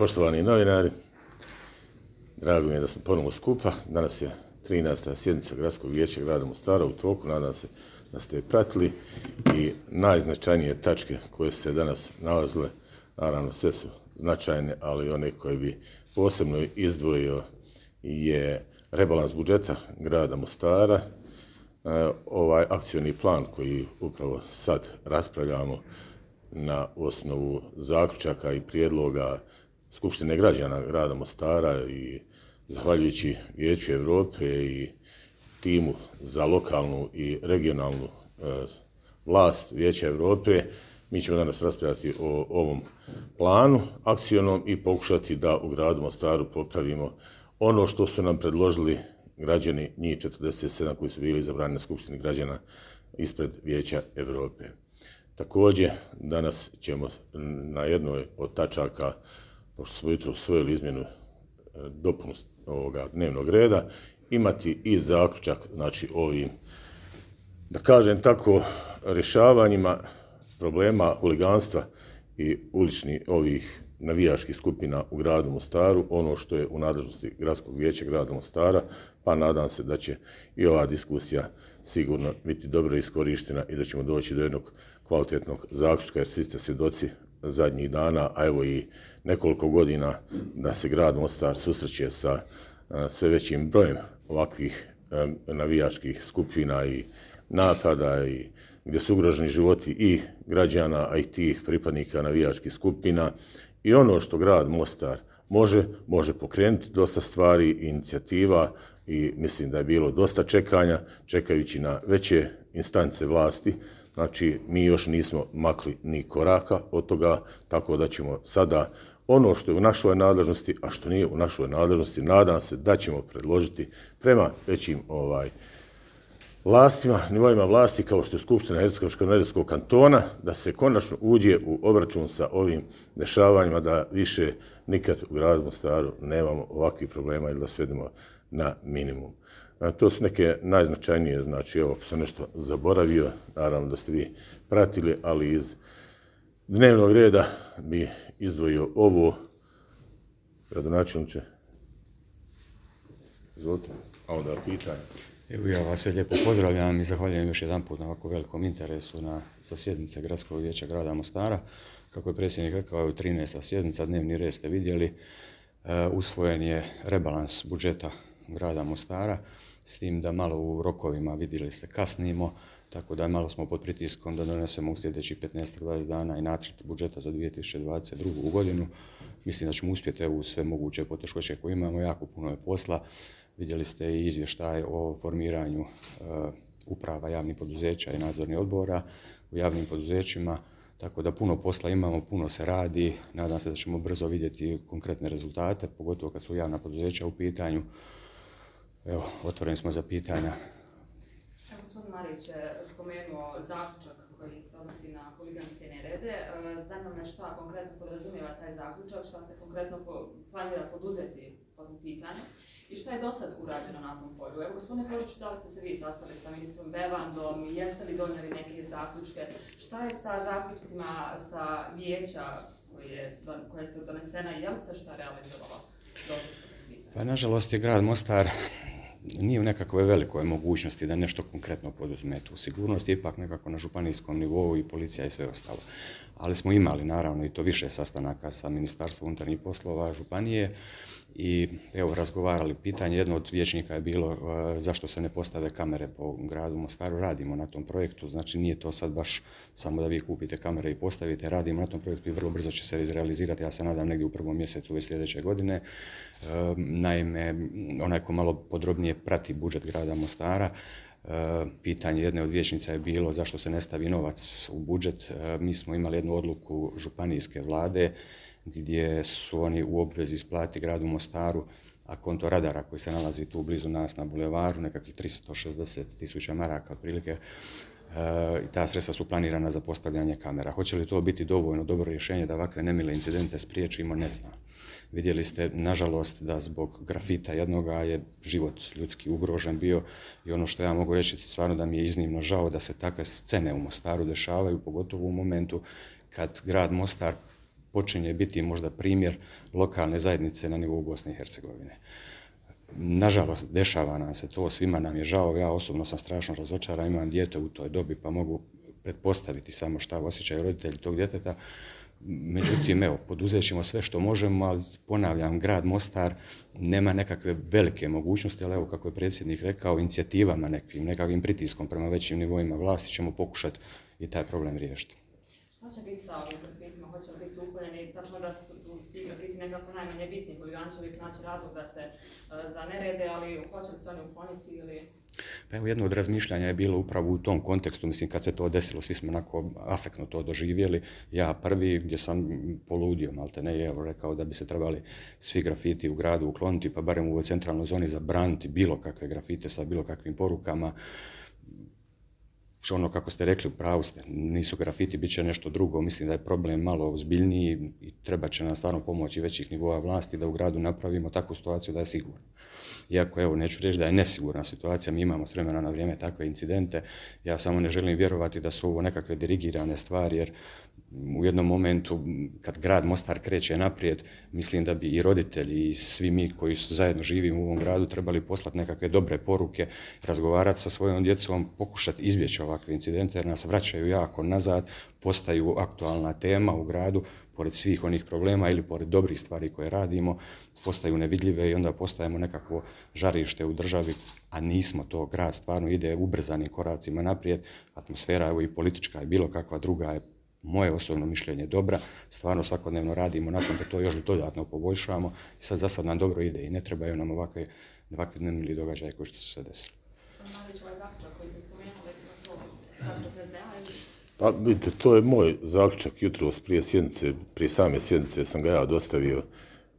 Poštovani novinari, drago mi je da smo ponovo skupa. Danas je 13. sjednica Gradskog vijeća grada Mostara u toku. Nadam se da ste je pratili i najznačajnije tačke koje se danas nalazile, naravno sve su značajne, ali one koje bi posebno izdvojio je rebalans budžeta grada Mostara, e, ovaj akcioni plan koji upravo sad raspravljamo na osnovu zaključaka i prijedloga Skupštine građana grada Mostara i zahvaljujući Vijeću Evrope i timu za lokalnu i regionalnu e, vlast Vijeća Evrope, mi ćemo danas raspravljati o ovom planu akcionom i pokušati da u gradu Mostaru popravimo ono što su nam predložili građani, njih 47 koji su bili izabrani na Skupštini građana ispred Vijeća Evrope. Također, danas ćemo na jednoj od tačaka, pošto smo jutro usvojili izmjenu e, dopunu ovoga dnevnog reda, imati i zaključak, znači ovim, da kažem tako, rješavanjima problema huliganstva i ulični ovih navijaških skupina u gradu Mostaru, ono što je u nadležnosti gradskog vijeća grada Mostara, pa nadam se da će i ova diskusija sigurno biti dobro iskorištena i da ćemo doći do jednog kvalitetnog zaključka, jer svi ste svjedoci zadnjih dana, a evo i nekoliko godina da se grad Mostar susreće sa e, sve većim brojem ovakvih e, navijačkih skupina i napada i gdje su ugroženi životi i građana, a i tih pripadnika navijačkih skupina. I ono što grad Mostar može, može pokrenuti dosta stvari inicijativa i mislim da je bilo dosta čekanja, čekajući na veće instance vlasti, Znači, mi još nismo makli ni koraka od toga, tako da ćemo sada ono što je u našoj nadležnosti, a što nije u našoj nadležnosti, nadam se da ćemo predložiti prema većim ovaj vlastima, nivoima vlasti, kao što je Skupština Hercegovačko-Nedeljskog kantona, da se konačno uđe u obračun sa ovim dešavanjima, da više nikad u gradu Mostaru nemamo ovakvih problema ili da svedemo na minimum. To su neke najznačajnije, znači, evo, ako sam nešto zaboravio, naravno da ste vi pratili, ali iz dnevnog reda bi izdvojio ovo, gradonačelniče, izvolite, a onda pitanje. Evo ja vas sve lijepo pozdravljam i zahvaljujem još jedan put na ovako velikom interesu na sasjednice Gradskog vijeća grada Mostara. Kako je predsjednik rekao, je 13. sjednica, dnevni red ste vidjeli, e, usvojen je rebalans budžeta grada Mostara s tim da malo u rokovima vidjeli ste kasnimo, tako da malo smo pod pritiskom da donesemo u sljedećih 15-20 dana i nacrt budžeta za 2022. godinu. Mislim da ćemo uspjeti u sve moguće poteškoće koje imamo, jako puno je posla. Vidjeli ste i izvještaj o formiranju uh, uprava javnih poduzeća i nadzornih odbora u javnim poduzećima, tako da puno posla imamo, puno se radi. Nadam se da ćemo brzo vidjeti konkretne rezultate, pogotovo kad su javna poduzeća u pitanju. Evo, otvoreni smo za pitanja. Evo, gospodin Marić je spomenuo zaključak koji se odnosi na huliganske nerede. E, zanima me šta konkretno podrazumijeva taj zaključak, šta se konkretno planira poduzeti po tom pitanju i šta je do sad urađeno na tom polju. Evo, gospodine Poliću, da li ste se vi sastali sa ministrom Bevandom, jeste li donijeli neke zaključke? Šta je sa zaključcima sa vijeća koje, koje se donesena i je li se šta realizovalo do sad? Pa, nažalost, je grad Mostar nije u nekakve velikoj mogućnosti da nešto konkretno poduzme tu sigurnost, je ipak nekako na županijskom nivou i policija i sve ostalo. Ali smo imali naravno i to više sastanaka sa Ministarstvom unutarnjih poslova županije, i evo razgovarali pitanje jedno od vječnika je bilo e, zašto se ne postave kamere po gradu Mostaru? Radimo na tom projektu znači nije to sad baš samo da vi kupite kamere i postavite radimo na tom projektu i vrlo brzo će se izrealizirati ja se nadam negdje u prvom mjesecu ove sljedeće godine. E, naime onaj ko malo podrobnije prati budžet grada Mostara E, pitanje jedne od vječnica je bilo zašto se ne stavi novac u budžet e, mi smo imali jednu odluku županijske vlade gdje su oni u obvezi isplati gradu Mostaru, a konto radara koji se nalazi tu blizu nas na bulevaru, nekakvih 360 tisuća maraka otprilike, e, i ta sredstva su planirana za postavljanje kamera. Hoće li to biti dovoljno dobro rješenje da ovakve nemile incidente spriječimo, ne znam. Vidjeli ste, nažalost, da zbog grafita jednoga je život ljudski ugrožen bio i ono što ja mogu reći stvarno da mi je iznimno žao da se takve scene u Mostaru dešavaju, pogotovo u momentu kad grad Mostar počinje biti možda primjer lokalne zajednice na nivou Bosne i Hercegovine. Nažalost, dešava nam se to, svima nam je žao, ja osobno sam strašno razočaran, imam dijete u toj dobi pa mogu pretpostaviti samo šta osjećaju roditelji tog djeteta. Međutim, evo, poduzet ćemo sve što možemo, ali ponavljam, grad Mostar nema nekakve velike mogućnosti, ali evo, kako je predsjednik rekao, inicijativama nekim, nekakvim pritiskom prema većim nivoima vlasti ćemo pokušati i taj problem riješiti. Šta će biti sa ovim grafitima? Hoće li biti uklonjeni? Tačno da su ti grafiti nekako najmanje bitni, huligani će uvijek naći razlog da se uh, za nerede, ali hoće li se oni ukloniti ili... Pa evo, jedno od razmišljanja je bilo upravo u tom kontekstu, mislim, kad se to desilo, svi smo onako afektno to doživjeli. Ja prvi, gdje sam poludio, malte ne, evo, rekao da bi se trebali svi grafiti u gradu ukloniti, pa barem u ovoj centralnoj zoni zabraniti bilo kakve grafite sa bilo kakvim porukama što ono kako ste rekli, pravu ste, nisu grafiti, bit će nešto drugo, mislim da je problem malo ozbiljniji i treba će nam stvarno pomoći većih nivoa vlasti da u gradu napravimo takvu situaciju da je sigurno. Iako, evo, neću reći da je nesigurna situacija, mi imamo s vremena na vrijeme takve incidente, ja samo ne želim vjerovati da su ovo nekakve dirigirane stvari, jer u jednom momentu, kad grad Mostar kreće naprijed, mislim da bi i roditelji i svi mi koji su zajedno živimo u ovom gradu trebali poslati nekakve dobre poruke, razgovarati sa svojom djecom, pokušati izbjeći ovakve incidente, jer nas vraćaju jako nazad, postaju aktualna tema u gradu, pored svih onih problema ili pored dobrih stvari koje radimo, postaju nevidljive i onda postajemo nekakvo žarište u državi, a nismo to, grad stvarno ide ubrzanim koracima naprijed, atmosfera evo i politička i bilo kakva druga je moje osobno mišljenje dobra, stvarno svakodnevno radimo nakon da to još dodatno poboljšavamo i sad za sad nam dobro ide i ne trebaju nam ovakve, ovakve dnevni događaje koji što su se desili. Pa vidite, to je moj zaključak jutro prije sjednice, prije same sjednice sam ga ja dostavio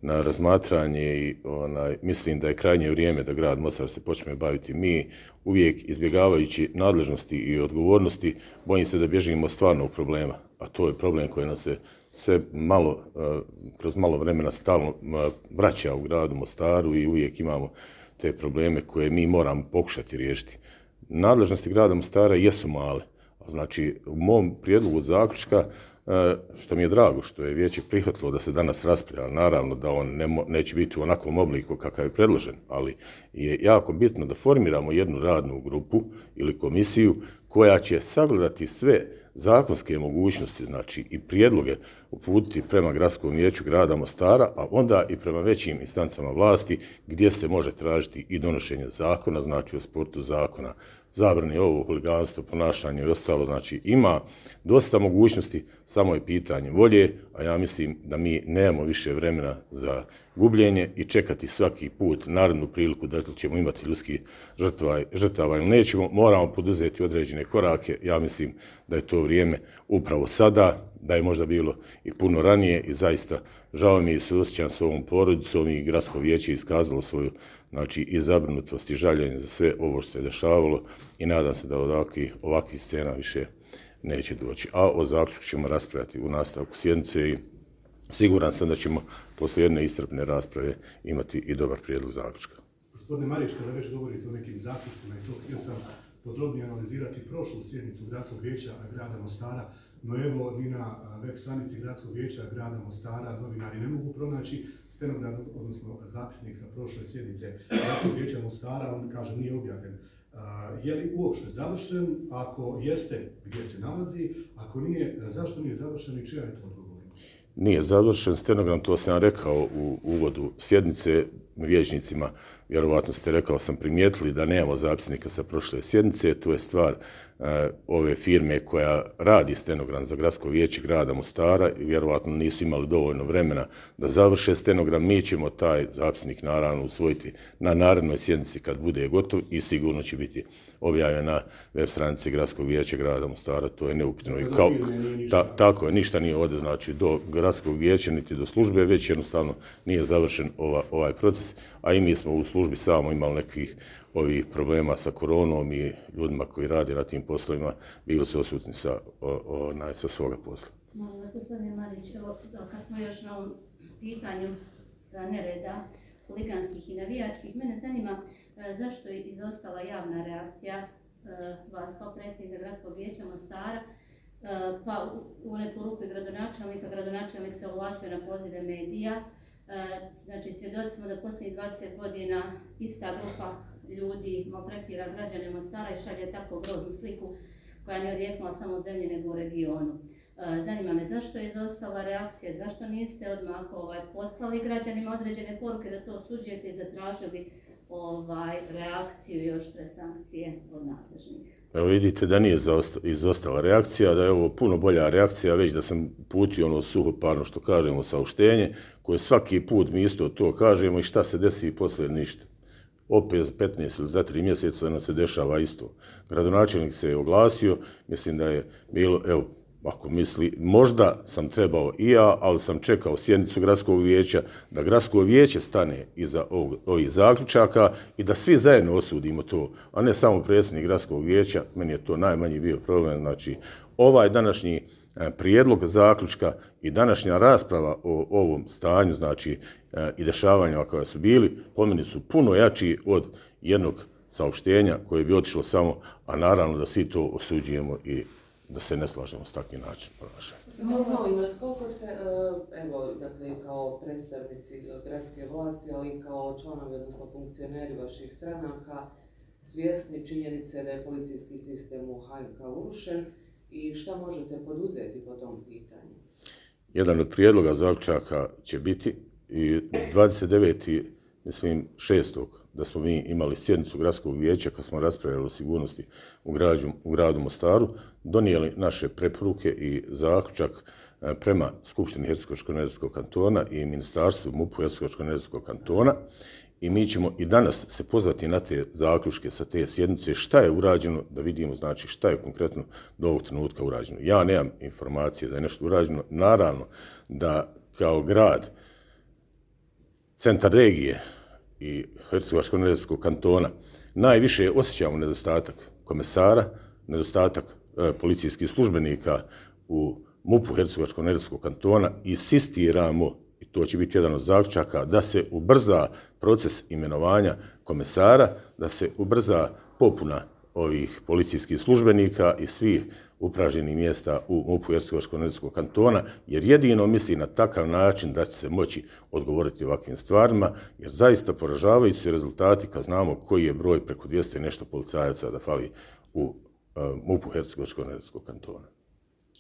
na razmatranje i onaj, mislim da je krajnje vrijeme da grad Mostar se počne baviti mi, uvijek izbjegavajući nadležnosti i odgovornosti, bojim se da bježimo stvarnog problema, a to je problem koji nas se sve malo, kroz malo vremena stalno vraća u gradu Mostaru i uvijek imamo te probleme koje mi moramo pokušati riješiti. Nadležnosti grada Mostara jesu male, znači u mom prijedlogu zaključka E, što mi je drago što je vijeće prihvatilo da se danas raspravlja, naravno da on ne, neće biti u onakvom obliku kakav je predložen, ali je jako bitno da formiramo jednu radnu grupu ili komisiju koja će sagledati sve zakonske mogućnosti, znači i prijedloge uputiti prema gradskom vijeću grada Mostara, a onda i prema većim instancama vlasti gdje se može tražiti i donošenje zakona, znači o sportu zakona, zabrani ovo huliganstvo, ponašanje i ostalo, znači ima dosta mogućnosti, samo je pitanje volje, a ja mislim da mi nemamo više vremena za gubljenje i čekati svaki put narodnu priliku da li ćemo imati ljudski žrtva, žrtava ili nećemo, moramo poduzeti određene korake, ja mislim da je to vrijeme upravo sada, da je možda bilo i puno ranije i zaista žao mi je se osjećam s ovom porodicom i gradsko vijeće iskazalo svoju znači, i zabrinutost i žaljenje za sve ovo što se dešavalo i nadam se da ovakvi, ovakvi scena više neće doći. A o zaključku ćemo raspravljati u nastavku sjednice i siguran sam da ćemo posle jedne istrpne rasprave imati i dobar prijedlog zaključka. Gospodine Marić, kada već govorite o nekim zaključcima i to htio sam podrobnije analizirati prošlu sjednicu gradskog vijeća grada Mostara, No evo, ni na web stranici Gradskog vijeća grada Mostara novinari ne mogu pronaći stenogram, odnosno zapisnik sa prošle sjednice Gradskog vijeća Mostara, on kaže nije objavljen. Je li uopšte završen? Ako jeste, gdje se nalazi? Ako nije, zašto nije završen i čija je to odgovornost? Nije završen stenogram, to sam rekao u uvodu sjednice vijećnicima vjerovatno ste rekao, sam primijetili da nemamo zapisnika sa prošle sjednice, to je stvar uh, ove firme koja radi stenogram za gradsko vijeće grada Mostara i vjerovatno nisu imali dovoljno vremena da završe stenogram. Mi ćemo taj zapisnik naravno usvojiti na narednoj sjednici kad bude gotov i sigurno će biti objavljen na web stranici gradskog vijeća grada Mostara, to je neupitno. I kao, ta, tako je, ništa nije ovdje, znači do gradskog vijeća niti do službe, već jednostavno nije završen ova, ovaj proces, a i mi smo u službi službi samo imali nekih ovih problema sa koronom i ljudima koji rade na tim poslovima, bili su osutni sa, o, o, na, sa svoga posla. Molim vas, gospodine Marić, evo, kad smo još na ovom pitanju nereda huliganskih i navijačkih, mene zanima e, zašto je izostala javna reakcija e, vas kao predsjednika gradskog vijeća Mostara e, pa u- neku ruku gradonačelnika, gradonačelnik se oglasio na pozive medija. E, znači, svjedoci smo da posljednjih 20 godina ista grupa ljudi maltretira građane Mostara i šalje tako groznu sliku koja ne odjeknula samo u zemlji nego u regionu. E, zanima me zašto je izostala reakcija, zašto niste odmah ovaj, poslali građanima određene poruke da to osuđujete i zatražili ovaj, reakciju i oštre sankcije od nadležnih. Evo vidite da nije izostala reakcija, da je ovo puno bolja reakcija, već da sam putio ono suhoparno što kažemo saopštenje, koje svaki put mi isto to kažemo i šta se desi i posle ništa. Opet za 15 ili za 3 mjeseca nam se dešava isto. Gradonačelnik se je oglasio, mislim da je bilo, evo, ako misli, možda sam trebao i ja, ali sam čekao sjednicu gradskog vijeća, da gradsko vijeće stane iza ovog, ovih zaključaka i da svi zajedno osudimo to, a ne samo predsjednik gradskog vijeća, meni je to najmanji bio problem, znači ovaj današnji e, prijedlog zaključka i današnja rasprava o ovom stanju, znači e, i dešavanjima koja su bili, po meni su puno jači od jednog saopštenja koje bi otišlo samo, a naravno da svi to osuđujemo i da se ne slažemo s takvim načinom ponašanja. Molim vas, koliko ste, e, evo, dakle, kao predstavnici gradske vlasti, ali i kao članovi, odnosno funkcioneri vaših stranaka, svjesni činjenice da je policijski sistem u HNK urušen i šta možete poduzeti po tom pitanju? Jedan od prijedloga zaključaka će biti i 29 mislim 6. da smo mi imali sjednicu gradskog vijeća kad smo raspravljali o sigurnosti u, građu, u gradu Mostaru, donijeli naše preporuke i zaključak e, prema Skupštini Hercegovačko-Neretskog kantona i Ministarstvu MUP-u Hercegovačko-Neretskog kantona i mi ćemo i danas se pozvati na te zaključke sa te sjednice, šta je urađeno, da vidimo znači šta je konkretno do ovog trenutka urađeno. Ja nemam informacije da je nešto urađeno. Naravno da kao grad, centar regije i Hercegovačko-Neretskog kantona najviše osjećamo nedostatak komesara, nedostatak e, policijskih službenika u MUP-u Hercegovačko-Neretskog kantona i insistiramo i to će biti jedan od zaključaka, da se ubrza proces imenovanja komesara, da se ubrza popuna ovih policijskih službenika i svih upraženih mjesta u MUP-u Hercegovačko-Neretskog kantona, jer jedino misli na takav način da će se moći odgovoriti ovakvim stvarima, jer zaista poražavajući su rezultati kad znamo koji je broj preko 200 i nešto policajaca da fali u eh, MUP-u Hercegovačko-Neretskog kantona.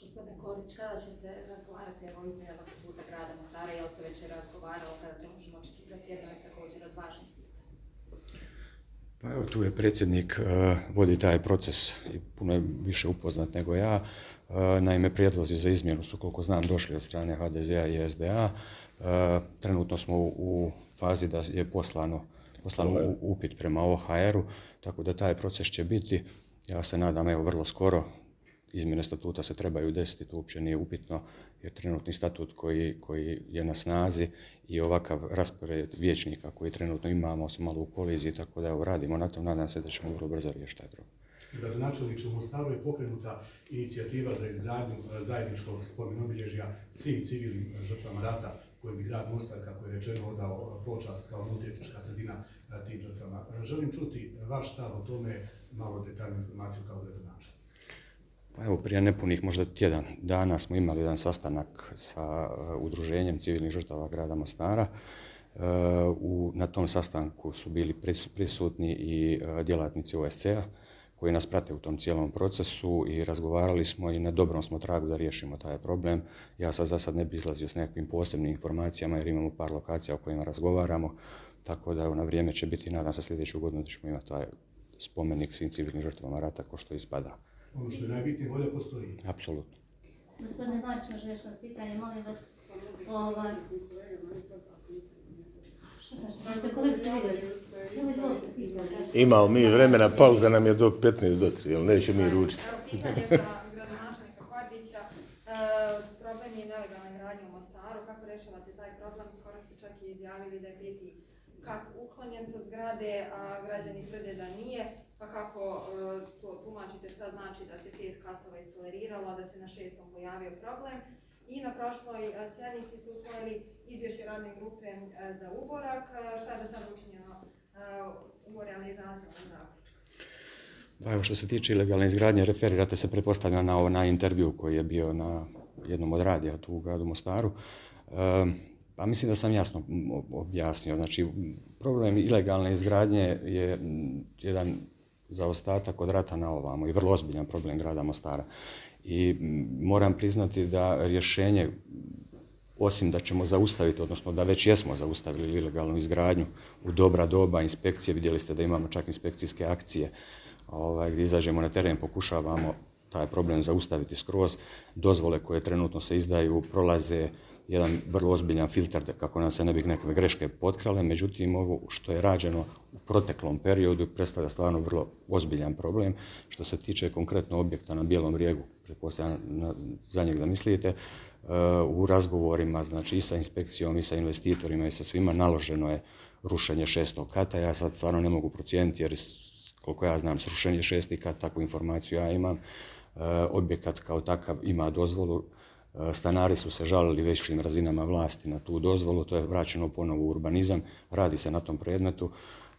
Gospodine Kolić, kaže će se razgovarati evo izmjenama statuta grada Mostara, jel se već je razgovaralo kada to možemo očekivati, jedno je također od važnih pitanja. Pa evo, tu je predsjednik, eh, vodi taj proces i puno je više upoznat nego ja. Eh, Naime, prijedlozi za izmjenu su, koliko znam, došli od strane HDZ-a i SDA. Eh, Trenutno smo u- fazi da je poslano, poslano upit prema OHR-u, tako da taj proces će biti, ja se nadam, evo, vrlo skoro, izmjene statuta se trebaju desiti, to uopće nije upitno, je trenutni statut koji, koji je na snazi i ovakav raspored vječnika koji trenutno imamo su malo u koliziji, tako da evo radimo na tom, nadam se da ćemo vrlo brzo riješiti taj problem. Gradonačelniče u Mostaru je pokrenuta inicijativa za izgradnju e, zajedničkog spomenobilježja svim civilnim žrtvama rata koji bi grad Mostar, kako je rečeno, odao e, počast kao multietnička sredina e, tim žrtvama. Želim čuti vaš stav o tome, malo detaljnu informaciju kao gradonačelnik. Pa evo, prije nepunih možda tjedan dana smo imali jedan sastanak sa uh, udruženjem civilnih žrtava grada Mostara. Uh, u, na tom sastanku su bili prisutni i uh, djelatnici OSCE-a koji nas prate u tom cijelom procesu i razgovarali smo i na dobrom smo tragu da riješimo taj problem. Ja sad za sad ne bi izlazio s nekakvim posebnim informacijama jer imamo par lokacija o kojima razgovaramo, tako da evo, na vrijeme će biti, nadam se sljedeću godinu da ćemo imati taj spomenik svim civilnim žrtvama rata ko što ispada. Ono što je najbitnije, volja postoji. Apsolutno. Gospodine Marić, možda još jedno pitanje, molim vas, ovaj... Imamo mi vremena, pauza nam je do 15 do 3, jel neće mi ručiti. Evo pitanje za gradonačelnika Kordića. E, problem je nelegalna gradnja u Mostaru. Kako rešavate taj problem? Skoro ste čak i izjavili da je peti kak uklonjen sa zgrade, a građani tvrde da nije. Pa kako e, to tumačite šta znači da se pet katova istoleriralo, da se na šestom pojavio problem? I na prošloj e, sjednici su usvojili izvješće radne grupe e, za uborak. E, šta je do sad učinjeno u realizaciji ovog zakona? Pa evo što se tiče ilegalne izgradnje, referirate se pretpostavlja na onaj intervju koji je bio na jednom od radija tu u gradu Mostaru. E, pa mislim da sam jasno objasnio. Znači, problem ilegalne izgradnje je jedan zaostatak od rata na ovamo i vrlo ozbiljan problem grada Mostara. I mm, moram priznati da rješenje osim da ćemo zaustaviti, odnosno da već jesmo zaustavili ilegalnu izgradnju u dobra doba inspekcije, vidjeli ste da imamo čak inspekcijske akcije ovaj, gdje izađemo na teren, pokušavamo taj problem zaustaviti skroz. Dozvole koje trenutno se izdaju prolaze jedan vrlo ozbiljan filter da kako nam se ne bih neke greške potkrale, međutim ovo što je rađeno u proteklom periodu predstavlja stvarno vrlo ozbiljan problem. Što se tiče konkretno objekta na Bijelom rijegu, pretpostavljam za njeg da mislite, e, u razgovorima znači i sa inspekcijom i sa investitorima i sa svima naloženo je rušenje šestog kata. Ja sad stvarno ne mogu procijeniti jer koliko ja znam srušenje šestog kata, takvu informaciju ja imam. E, objekat kao takav ima dozvolu, E, stanari su se žalili većim razinama vlasti na tu dozvolu, to je vraćeno ponovo u urbanizam, radi se na tom predmetu.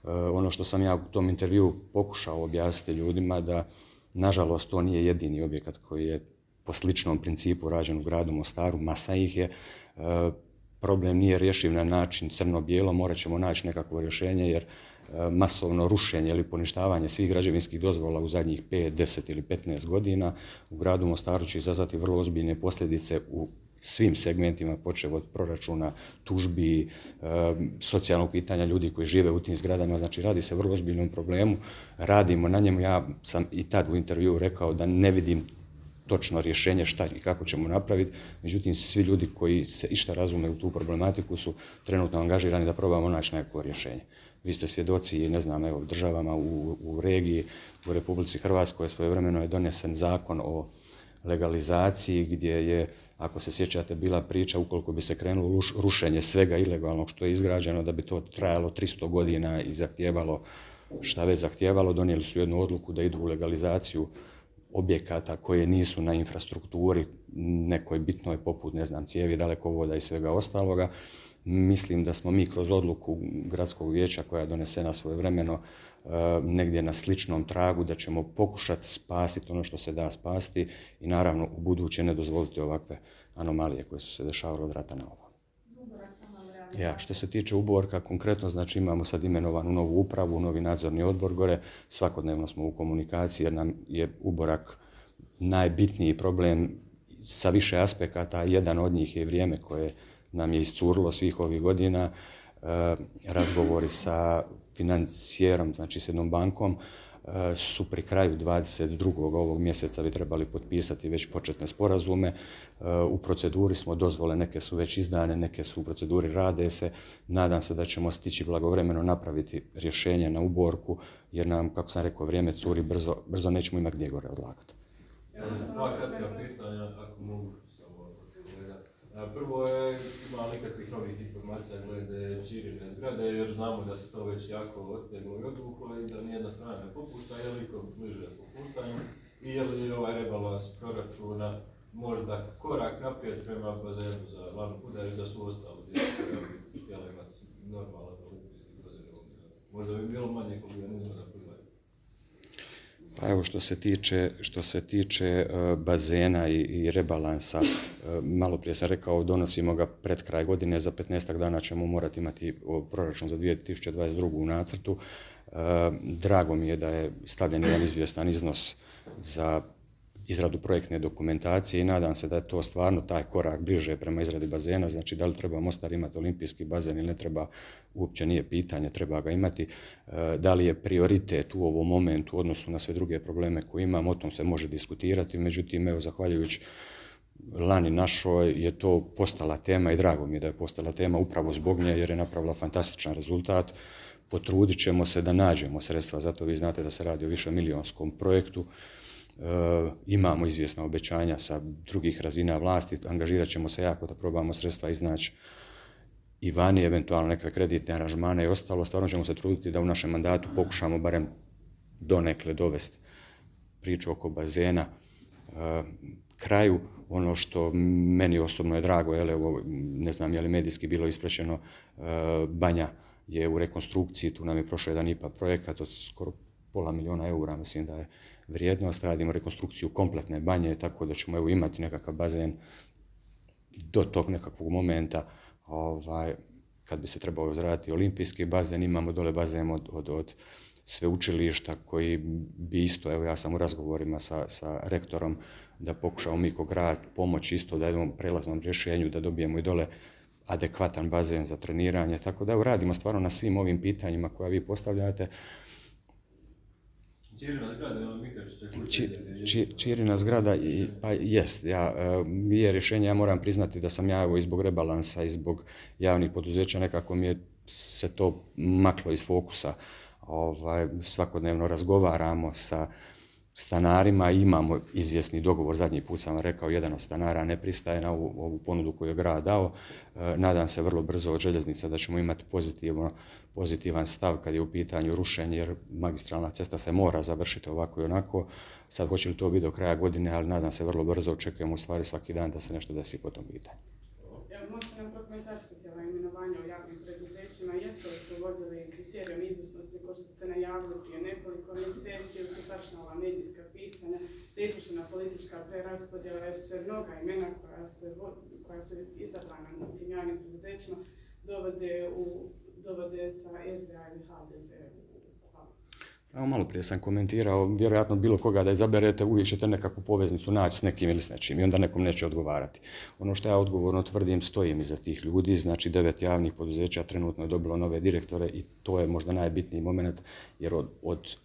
E, ono što sam ja u tom intervju pokušao objasniti ljudima da nažalost to nije jedini objekat koji je po sličnom principu rađen u gradu Mostaru, masa ih je. E, problem nije rješiv na način crno-bijelo, morat ćemo naći nekakvo rješenje jer uh, masovno rušenje ili poništavanje svih građevinskih dozvola u zadnjih 5, 10 ili 15 godina u gradu Mostaru će izazvati vrlo ozbiljne posljedice u svim segmentima, počeo od proračuna, tužbi, e, socijalnog pitanja ljudi koji žive u tim zgradama, znači radi se vrlo ozbiljnom problemu, radimo na njemu, ja sam i tad u intervju rekao da ne vidim točno rješenje šta i kako ćemo napraviti. Međutim, svi ljudi koji se išta razume u tu problematiku su trenutno angažirani da probamo naći neko rješenje. Vi ste svjedoci i ne znam, evo, državama u, u regiji, u Republici Hrvatskoj svojevremeno je donesen zakon o legalizaciji gdje je, ako se sjećate, bila priča ukoliko bi se krenulo rušenje svega ilegalnog što je izgrađeno, da bi to trajalo 300 godina i zahtijevalo šta već zahtijevalo, donijeli su jednu odluku da idu u legalizaciju objekata koje nisu na infrastrukturi nekoj bitnoj poput, ne znam, cijevi, dalekovoda i svega ostaloga. Mislim da smo mi kroz odluku gradskog vijeća koja je donesena svoje vremeno e, negdje na sličnom tragu da ćemo pokušati spasiti ono što se da spasti i naravno u buduće ne dozvoliti ovakve anomalije koje su se dešavale od rata na ovo. Ja, što se tiče uborka, konkretno znači imamo sad imenovanu novu upravu, novi nadzorni odbor gore, svakodnevno smo u komunikaciji jer nam je uborak najbitniji problem sa više aspekata, jedan od njih je vrijeme koje nam je iscurilo svih ovih godina, e, razgovori sa financijerom, znači s jednom bankom, e, su pri kraju 22. ovog mjeseca bi trebali potpisati već početne sporazume. E, u proceduri smo dozvole, neke su već izdane, neke su u proceduri rade se. Nadam se da ćemo stići blagovremeno napraviti rješenje na uborku, jer nam, kako sam rekao, vrijeme curi brzo, brzo nećemo imati gdje gore odlagati. Dva kratka pitanja, ako mogu Prvo je, ima nekakvih novih informacija glede Čirine zgrade, jer znamo da se to već jako otpeglo i odvuklo i da nijedna strana ne popušta, je li bliže popuštanju i je li ovaj rebalans proračuna možda korak naprijed prema bazenu za glavnu kudar i za svu ostalu djecu koja bi htjela imati normalan olimpijski bazen. Možda bi bilo manje koliko organizma da Pa evo što se tiče, što se tiče e, bazena i, i rebalansa, e, malo prije sam rekao, donosimo ga pred kraj godine, za 15 dana ćemo morati imati proračun za 2022. u nacrtu. E, drago mi je da je stavljen jedan izvjestan iznos za izradu projektne dokumentacije i nadam se da je to stvarno taj korak bliže prema izradi bazena, znači da li treba Mostar imati olimpijski bazen ili ne treba, uopće nije pitanje, treba ga imati. E, da li je prioritet u ovom momentu u odnosu na sve druge probleme koje imamo, o tom se može diskutirati, međutim, evo, zahvaljujući lani našoj je to postala tema i drago mi je da je postala tema upravo zbog nje jer je napravila fantastičan rezultat. Potrudit ćemo se da nađemo sredstva, zato vi znate da se radi o više milijonskom projektu. Eh, imamo izvjesna obećanja sa drugih razina vlasti, angažirat ćemo se jako da probamo sredstva iznaći i vani, eventualno neke kreditne aranžmane i ostalo, stvarno ćemo se truditi da u našem mandatu pokušamo barem donekle dovesti priču oko bazena e, kraju. Ono što meni osobno je drago, jele, ne znam je li medijski bilo isprećeno, e, eh, Banja je u rekonstrukciji, tu nam je prošao jedan IPA projekat od skoro pola miliona eura, mislim da je vrijednost, radimo rekonstrukciju kompletne banje, tako da ćemo evo imati nekakav bazen do tog nekakvog momenta, ovaj, kad bi se trebao izraditi olimpijski bazen, imamo dole bazen od, od, od sveučilišta koji bi isto, evo ja sam u razgovorima sa, sa rektorom, da pokušamo mi ko grad pomoć isto da jednom prelaznom rješenju, da dobijemo i dole adekvatan bazen za treniranje, tako da evo, radimo stvarno na svim ovim pitanjima koja vi postavljate. Čirina zgrada, ono Mikačića Či, či, čirina zgrada, i, pa jest, ja, e, je rješenje, ja moram priznati da sam ja evo i zbog rebalansa i zbog javnih poduzeća nekako mi je se to maklo iz fokusa. Ovaj, svakodnevno razgovaramo sa stanarima, imamo izvjesni dogovor, zadnji put sam rekao, jedan od stanara ne pristaje na ovu, ovu ponudu koju je grad dao. E, nadam se vrlo brzo od željeznica da ćemo imati pozitivno, pozitivan stav kad je u pitanju rušenje, jer magistralna cesta se mora završiti ovako i onako. Sad hoće li to biti do kraja godine, ali nadam se vrlo brzo, očekujemo u stvari svaki dan da se nešto desi po tom pitanju. Evo, možete nam prokomentarsati imenovanja u javnim preduzećima, jeste li se uvodili kriterijom izvrsnosti, ko što ste najavili prije nekoliko mjeseci, ili su tačna ova medijska pisanja, da je izvršena politička preraspodjela, jer se mnoga imena koja, se, koja su izabrana u tim javnim preduzećima dovode, u, dovode sa SDA ili HDZ. Evo, malo prije sam komentirao, vjerojatno bilo koga da izaberete, uvijek ćete nekakvu poveznicu naći s nekim ili s nečim i onda nekom neće odgovarati. Ono što ja odgovorno tvrdim, stojim iza tih ljudi, znači devet javnih poduzeća trenutno je dobilo nove direktore i to je možda najbitniji moment, jer od, od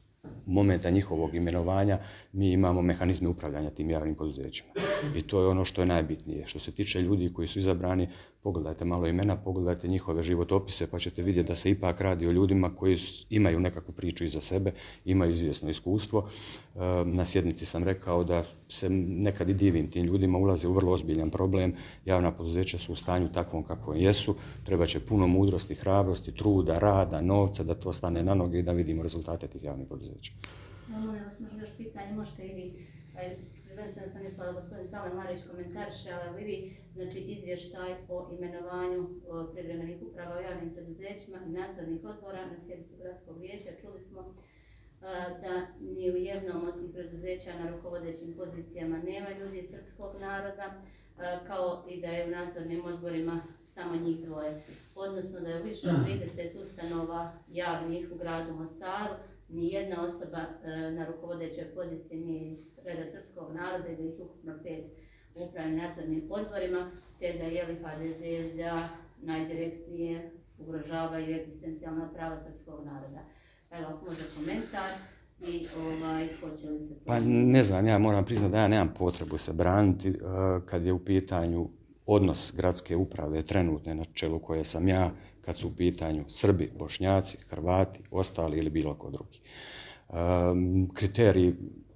momenta njihovog imenovanja mi imamo mehanizme upravljanja tim javnim poduzećima. I to je ono što je najbitnije. Što se tiče ljudi koji su izabrani, pogledajte malo imena, pogledajte njihove životopise, pa ćete vidjeti da se ipak radi o ljudima koji imaju nekakvu priču iza sebe, imaju izvjesno iskustvo. E, na sjednici sam rekao da se nekad i divim tim ljudima, ulaze u vrlo ozbiljan problem. Javna poduzeća su u stanju takvom kako jesu, treba će puno mudrosti, hrabrosti, truda, rada, novca da to stane na noge i da vidimo rezultate tih javnih poduzeća. Molim vas, možda još pitanje, možete i vi, e, prvenstveno sam mislila da gospodin Salen Marić komentariše, ali vi, znači izvještaj o imenovanju privremenih uprava u javnim preduzećima i nadzornih odbora na sjednici gradskog vijeća. Čuli smo da ni u jednom od tih preduzeća na rukovodećim pozicijama nema ljudi iz srpskog naroda, kao i da je u nadzornim odborima samo njih dvoje. Odnosno da je više od 30 ustanova javnih u gradu Mostaru, ni jedna osoba e, na rukovodećoj poziciji nije iz reda srpskog naroda i da ih ukupno pet u upravnim nadzornim odborima, te da je li HDZ da najdirektnije ugrožavaju egzistencijalna prava srpskog naroda. Evo, ako može komentar i ovaj, hoće li se to... Pa ne znam, ja moram priznati da ja nemam potrebu se braniti uh, kad je u pitanju odnos gradske uprave trenutne na čelu koje sam ja, kad su u pitanju Srbi, Bošnjaci, Hrvati, ostali ili bilo ko drugi. Um, kriterij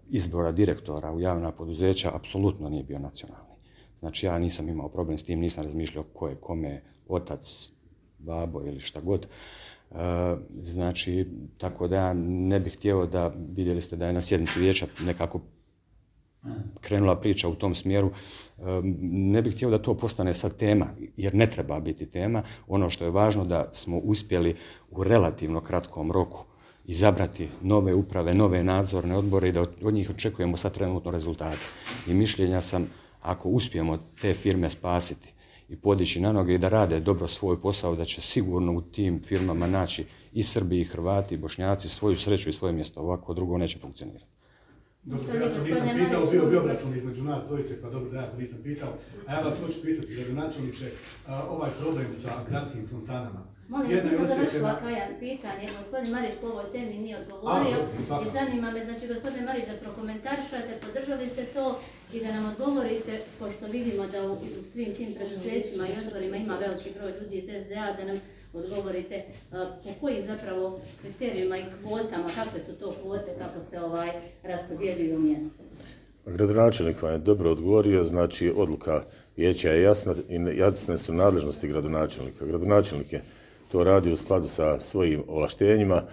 izbora direktora u javna poduzeća apsolutno nije bio nacionalni. Znači ja nisam imao problem s tim, nisam razmišljao ko je kome otac, babo ili šta god. E, znači, tako da ja ne bih htio da, vidjeli ste da je na sjednici vijeća nekako krenula priča u tom smjeru, ne bih htio da to postane sad tema, jer ne treba biti tema. Ono što je važno da smo uspjeli u relativno kratkom roku izabrati nove uprave, nove nadzorne odbore i da od od njih očekujemo sad trenutno rezultate. I mišljenja sam, ako uspijemo te firme spasiti i podići na noge i da rade dobro svoj posao, da će sigurno u tim firmama naći i Srbi, i Hrvati, i Bošnjaci svoju sreću i svoje mjesto. Ovako drugo neće funkcionirati. Dobro, ja to nisam pitao, bio bi obračun između nas dvojice, pa dobro da ja to nisam pitao. A ja vas hoću pitati, gradonačelniče, a, ovaj problem sa gradskim fontanama. Molim vas, Jedna je nisam završila krajan pitanje, gospodin Marić po ovoj temi nije odgovorio A, i zanima me, znači gospodin Marić da prokomentarišete, podržali ste to i da nam odgovorite, pošto vidimo da u, u svim tim preduzećima i odborima ima veliki broj ljudi iz SDA, da nam odgovorite a, po kojim zapravo kriterijima i kvotama, kakve su to kvote, kako se ovaj raspodjeljuju mjesto. Pa gradonačelnik vam je dobro odgovorio, znači odluka vijeća je jasna i jasne su nadležnosti gradonačelnika. Gradonačelnik je to radi u skladu sa svojim ovlaštenjima.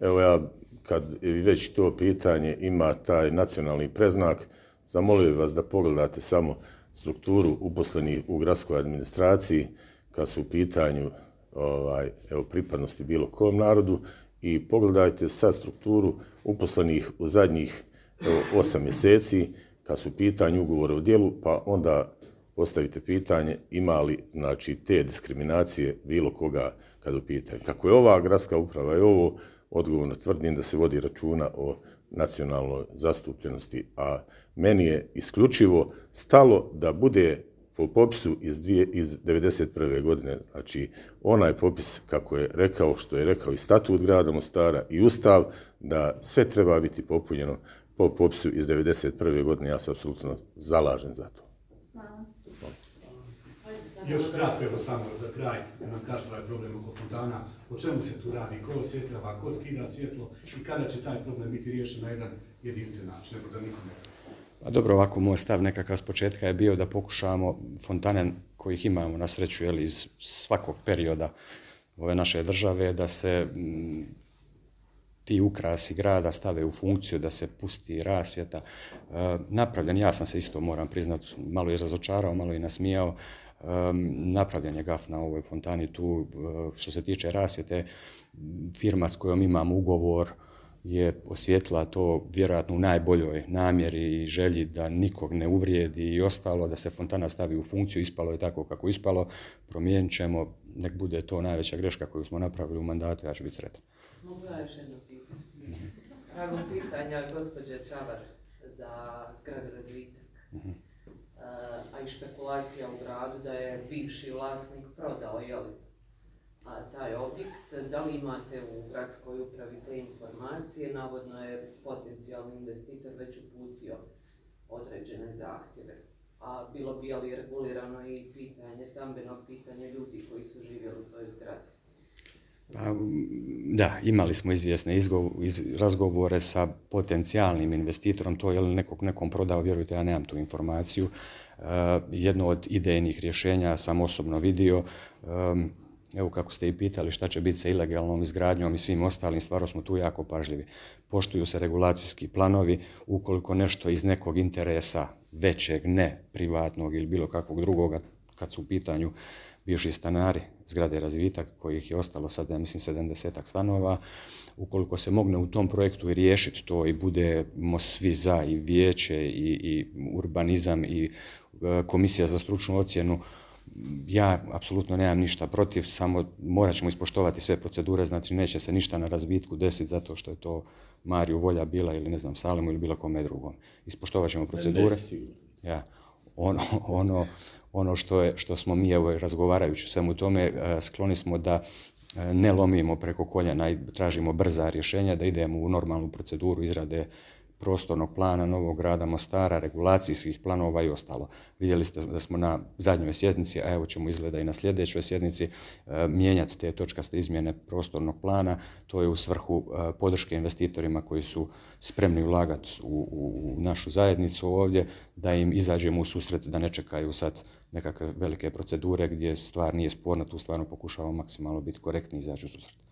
Evo ja, kad već to pitanje ima taj nacionalni preznak, zamolio bih vas da pogledate samo strukturu uposlenih u gradskoj administraciji, kad su u pitanju ovaj, evo, pripadnosti bilo kom narodu i pogledajte sad strukturu uposlenih u zadnjih evo, 8 mjeseci, kad su pitanje pitanju ugovore o dijelu, pa onda postavite pitanje ima li znači, te diskriminacije bilo koga kad u pitanju. Kako je ova gradska uprava i ovo, odgovorno tvrdim da se vodi računa o nacionalnoj zastupljenosti, a meni je isključivo stalo da bude po popisu iz, dvije, iz 91. godine, znači onaj popis kako je rekao, što je rekao i statut grada Mostara i ustav, da sve treba biti popunjeno po popisu iz 91. godine, ja se apsolutno zalažem za to. Još kratko, evo samo za kraj, da nam kaže ovaj problem oko fontana, o čemu se tu radi, ko osvjetljava, ko skida svjetlo i kada će taj problem biti riješen na jedan jedinstven način, nego da niko ne zna. Pa dobro, ovako moj stav nekakav s početka je bio da pokušamo fontane kojih imamo na sreću jeli, iz svakog perioda ove naše države, da se m, ti ukrasi grada stave u funkciju, da se pusti rasvjeta. E, napravljen, ja sam se isto, moram priznat, malo i razočarao, malo i nasmijao, e, napravljen je gaf na ovoj fontani tu, e, što se tiče rasvjete, firma s kojom imam ugovor, je osvjetla to vjerojatno u najboljoj namjeri i želji da nikog ne uvrijedi i ostalo, da se fontana stavi u funkciju, ispalo je tako kako ispalo, promijenit ćemo, nek bude to najveća greška koju smo napravili u mandatu, ja ću biti sretan. Mogu ja još jedno pitanje? Tragom pitanja gospođe Čabar za zgradu razvitak. Uh, a i špekulacija u gradu da je bivši vlasnik prodao, jel? A taj objekt, da li imate u gradskoj upravi te informacije? Navodno je potencijalni investitor već uputio određene zahtjeve. A bilo bi ali regulirano i pitanje, stambeno pitanje ljudi koji su živjeli u toj zgradi. Pa, da, imali smo izvjesne izgo, iz, razgovore sa potencijalnim investitorom, to je li nekog nekom prodao, vjerujte, ja nemam tu informaciju. E, jedno od idejnih rješenja sam osobno vidio, e, evo kako ste i pitali šta će biti sa ilegalnom izgradnjom i svim ostalim, stvarno smo tu jako pažljivi. Poštuju se regulacijski planovi, ukoliko nešto iz nekog interesa većeg, ne privatnog ili bilo kakvog drugoga, kad su u pitanju bivši stanari zgrade razvitak, kojih je ostalo sad, ja mislim, 70 stanova, ukoliko se mogne u tom projektu i riješiti to i budemo svi za i vijeće i, i urbanizam i e, komisija za stručnu ocjenu, ja apsolutno nemam ništa protiv, samo morat ćemo ispoštovati sve procedure, znači neće se ništa na razbitku desiti zato što je to Mariju volja bila ili ne znam Salemu ili bilo kome drugom. Ispoštovat ćemo procedure. Ja, ono, ono, ono što, je, što smo mi evo, razgovarajući svemu tome, e, skloni smo da e, ne lomimo preko koljena i tražimo brza rješenja, da idemo u normalnu proceduru izrade prostornog plana Novog grada Mostara, regulacijskih planova i ostalo. Vidjeli ste da smo na zadnjoj sjednici, a evo ćemo izgleda i na sljedećoj sjednici, e, mijenjati te točkaste izmjene prostornog plana. To je u svrhu e, podrške investitorima koji su spremni ulagati u, u našu zajednicu ovdje, da im izađemo u susret, da ne čekaju sad nekakve velike procedure gdje stvar nije sporna, tu stvarno pokušavamo maksimalno biti korektni i izaći u susret.